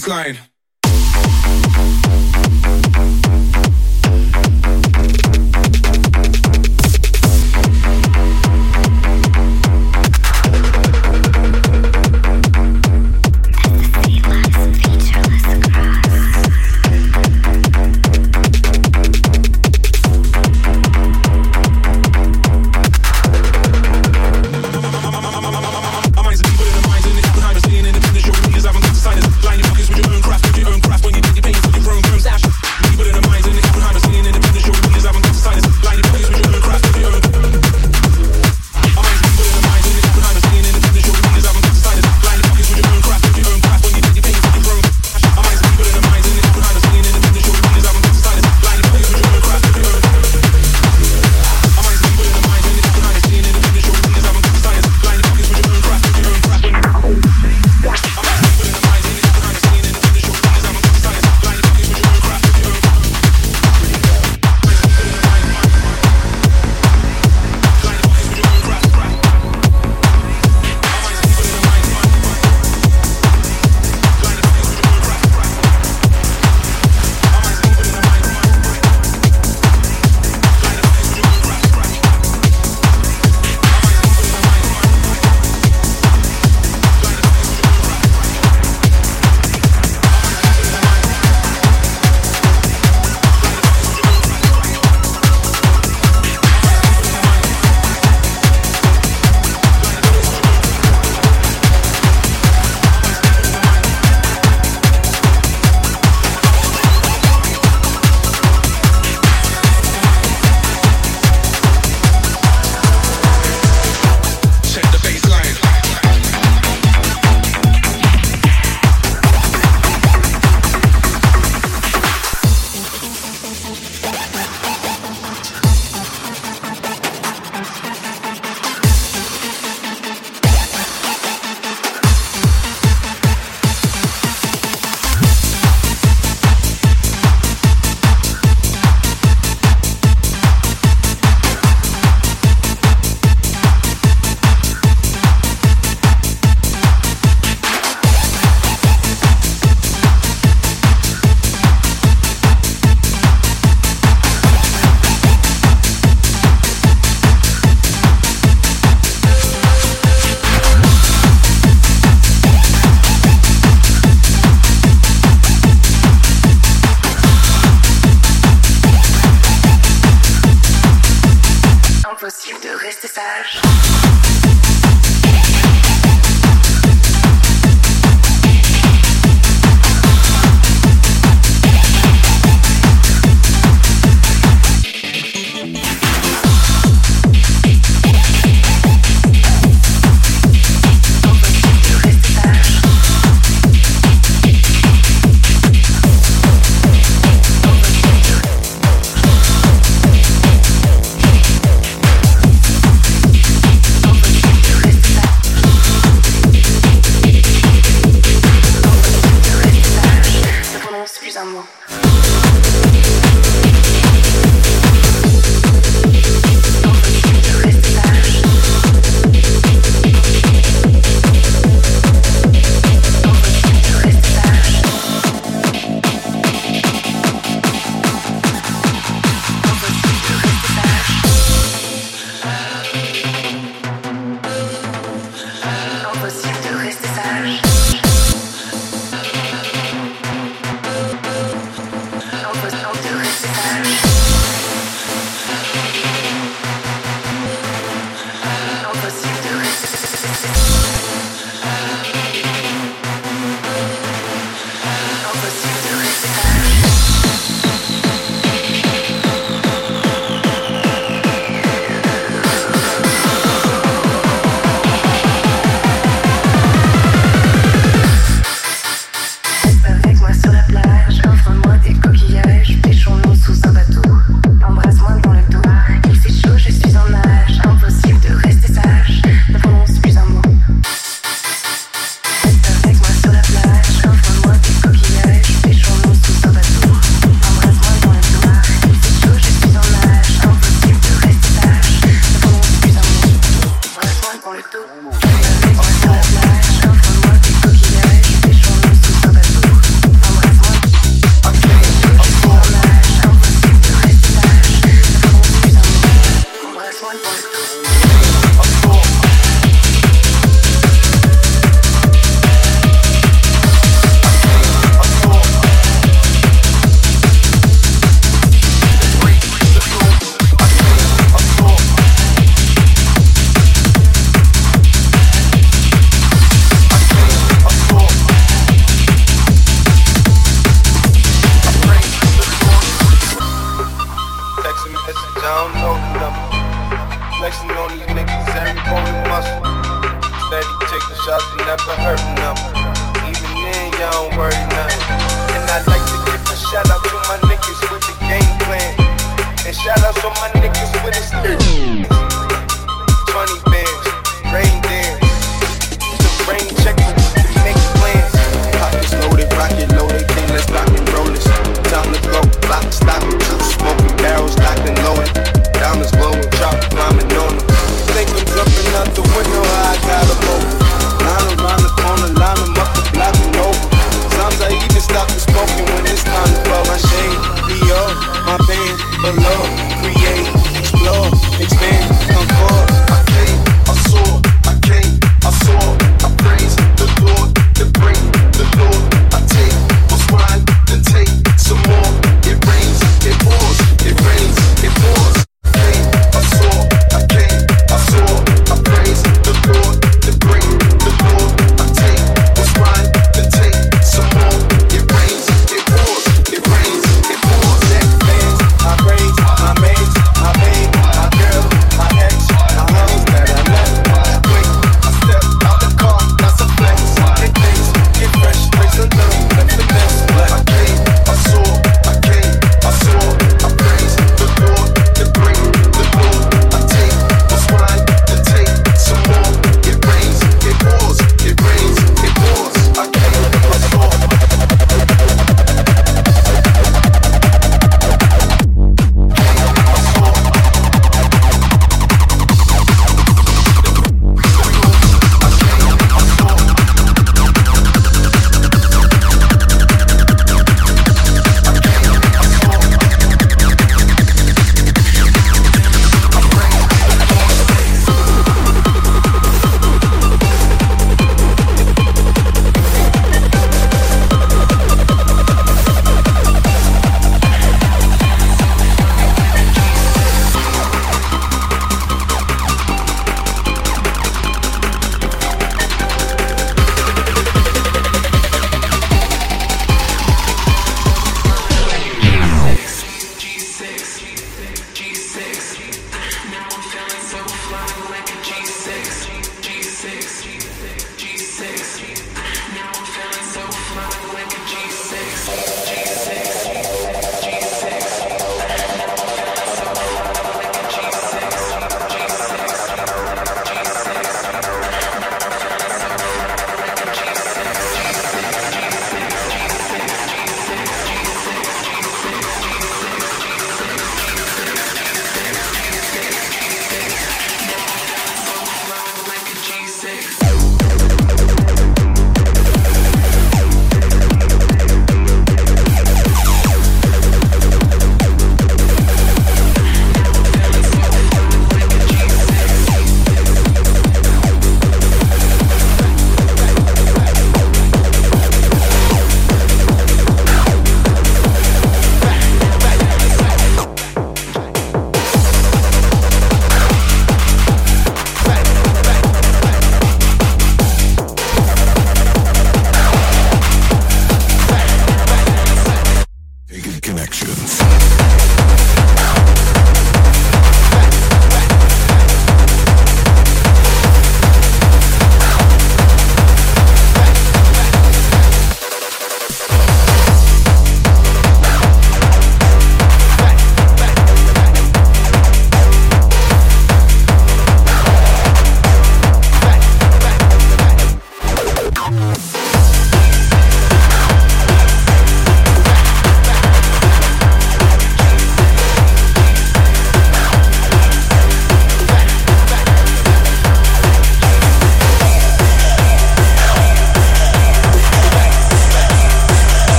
baseline.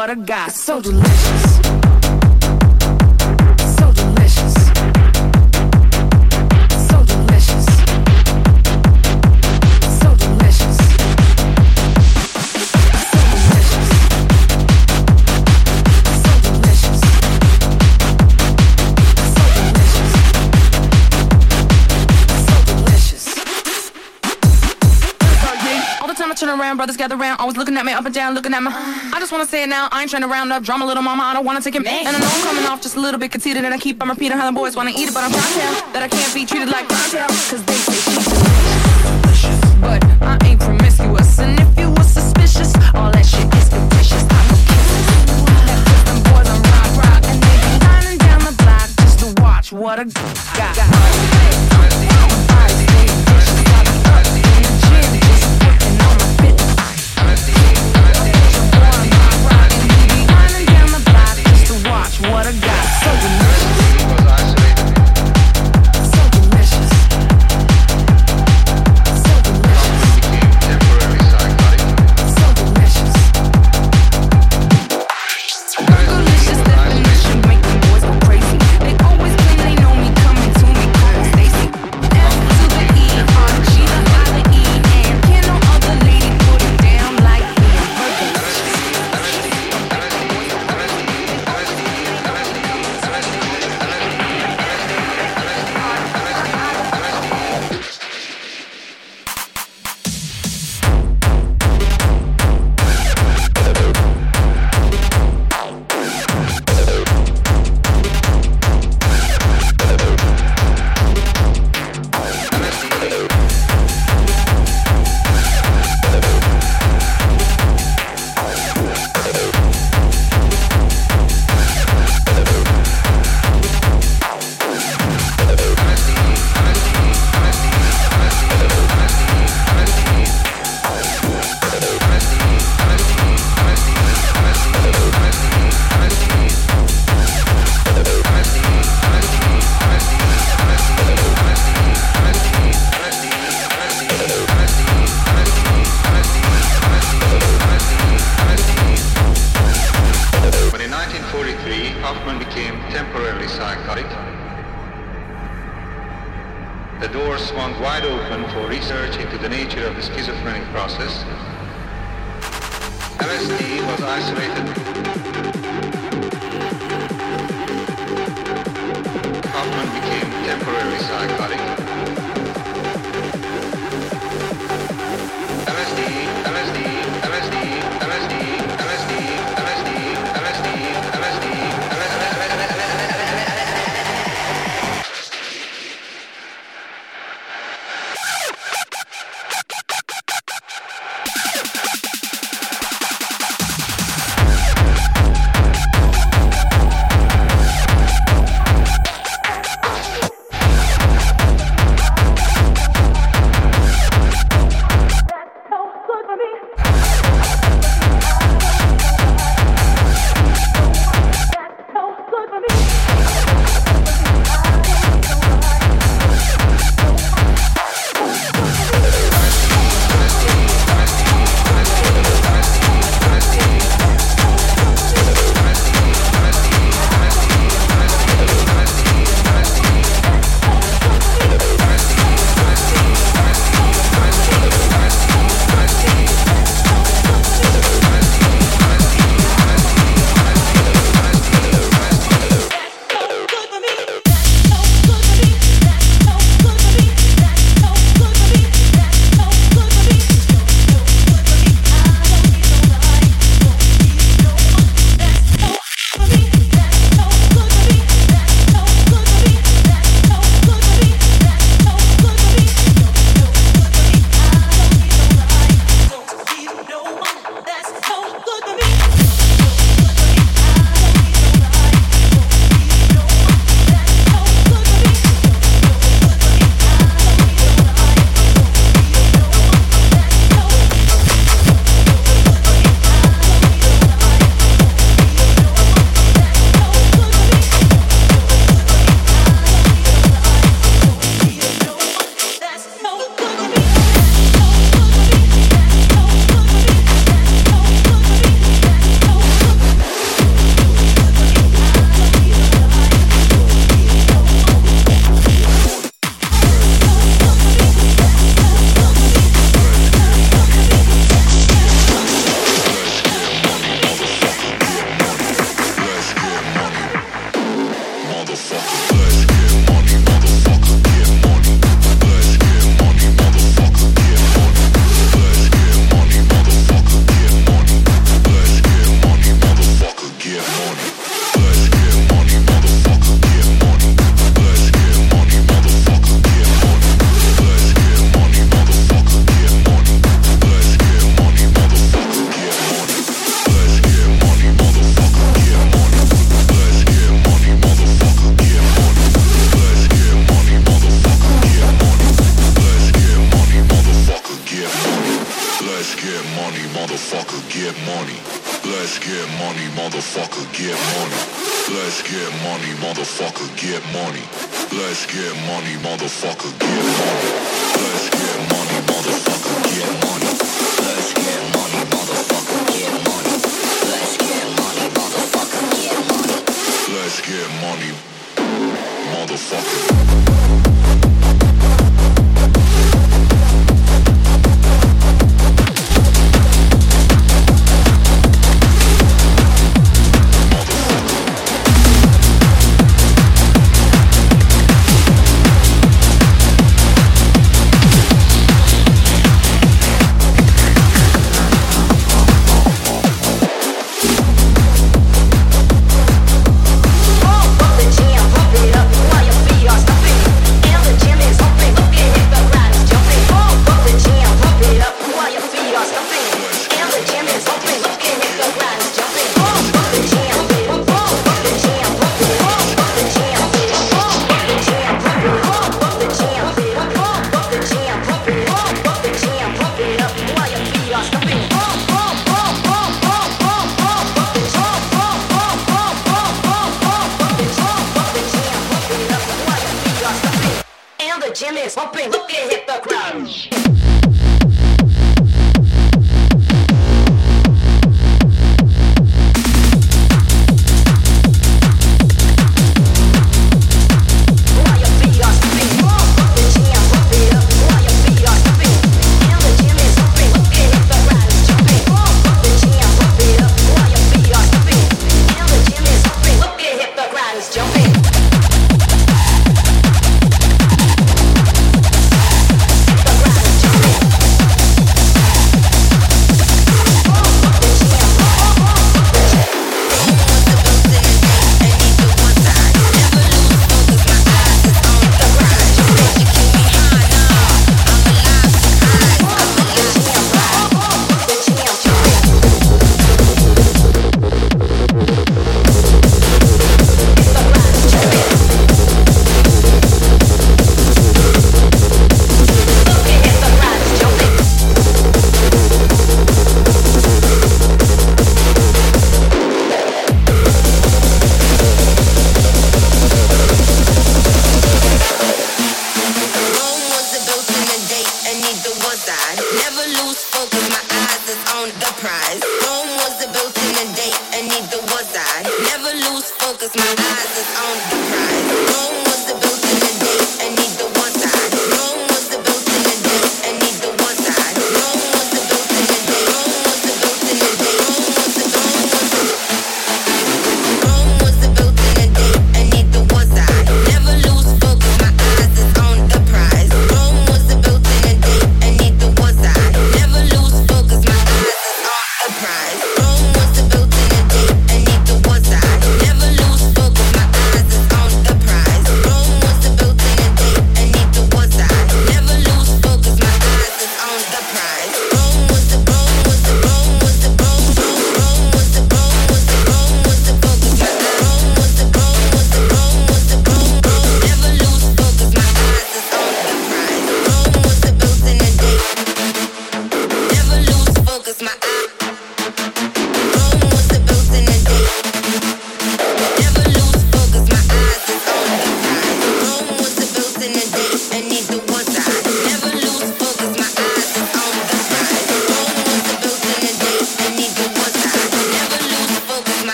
what I got, so delicious. around, brothers gather around, always looking at me up and down, looking at me. I just wanna say it now, I ain't trying to round up drama, little mama, I don't wanna take it. back. And I know I'm coming off just a little bit conceited, and I keep on repeating how the boys wanna eat it, but I'm trying that I can't be treated like clientele, cause they say she's delicious. But I ain't promiscuous, and if you were suspicious, all that shit is fictitious. I don't What a got. Yeah.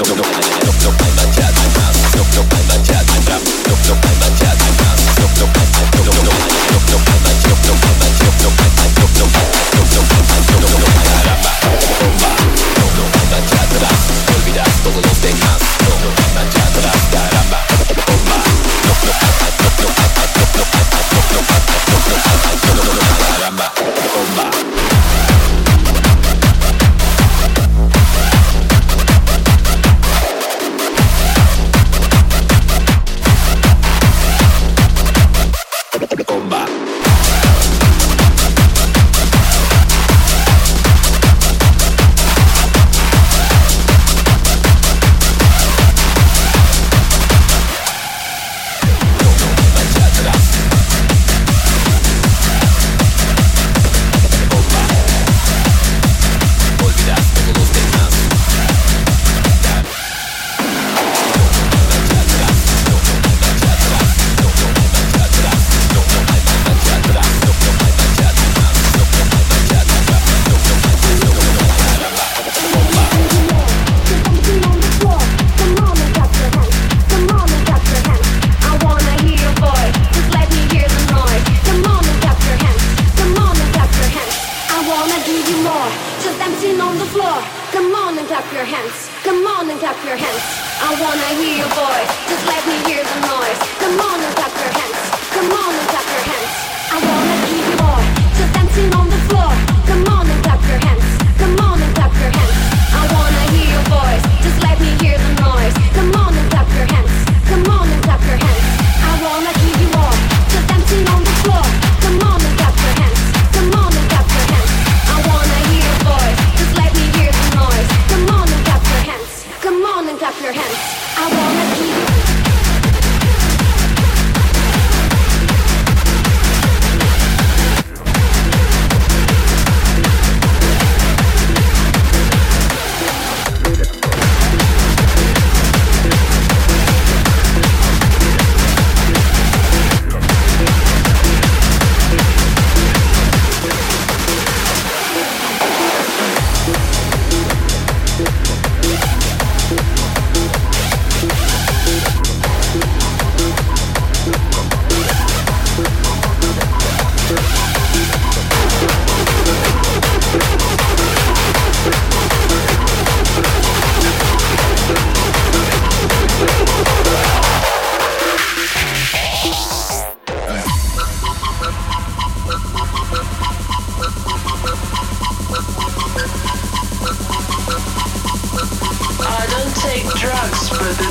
Dog, dog, dog, dog, dog, dog, dog.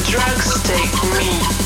drugs take me.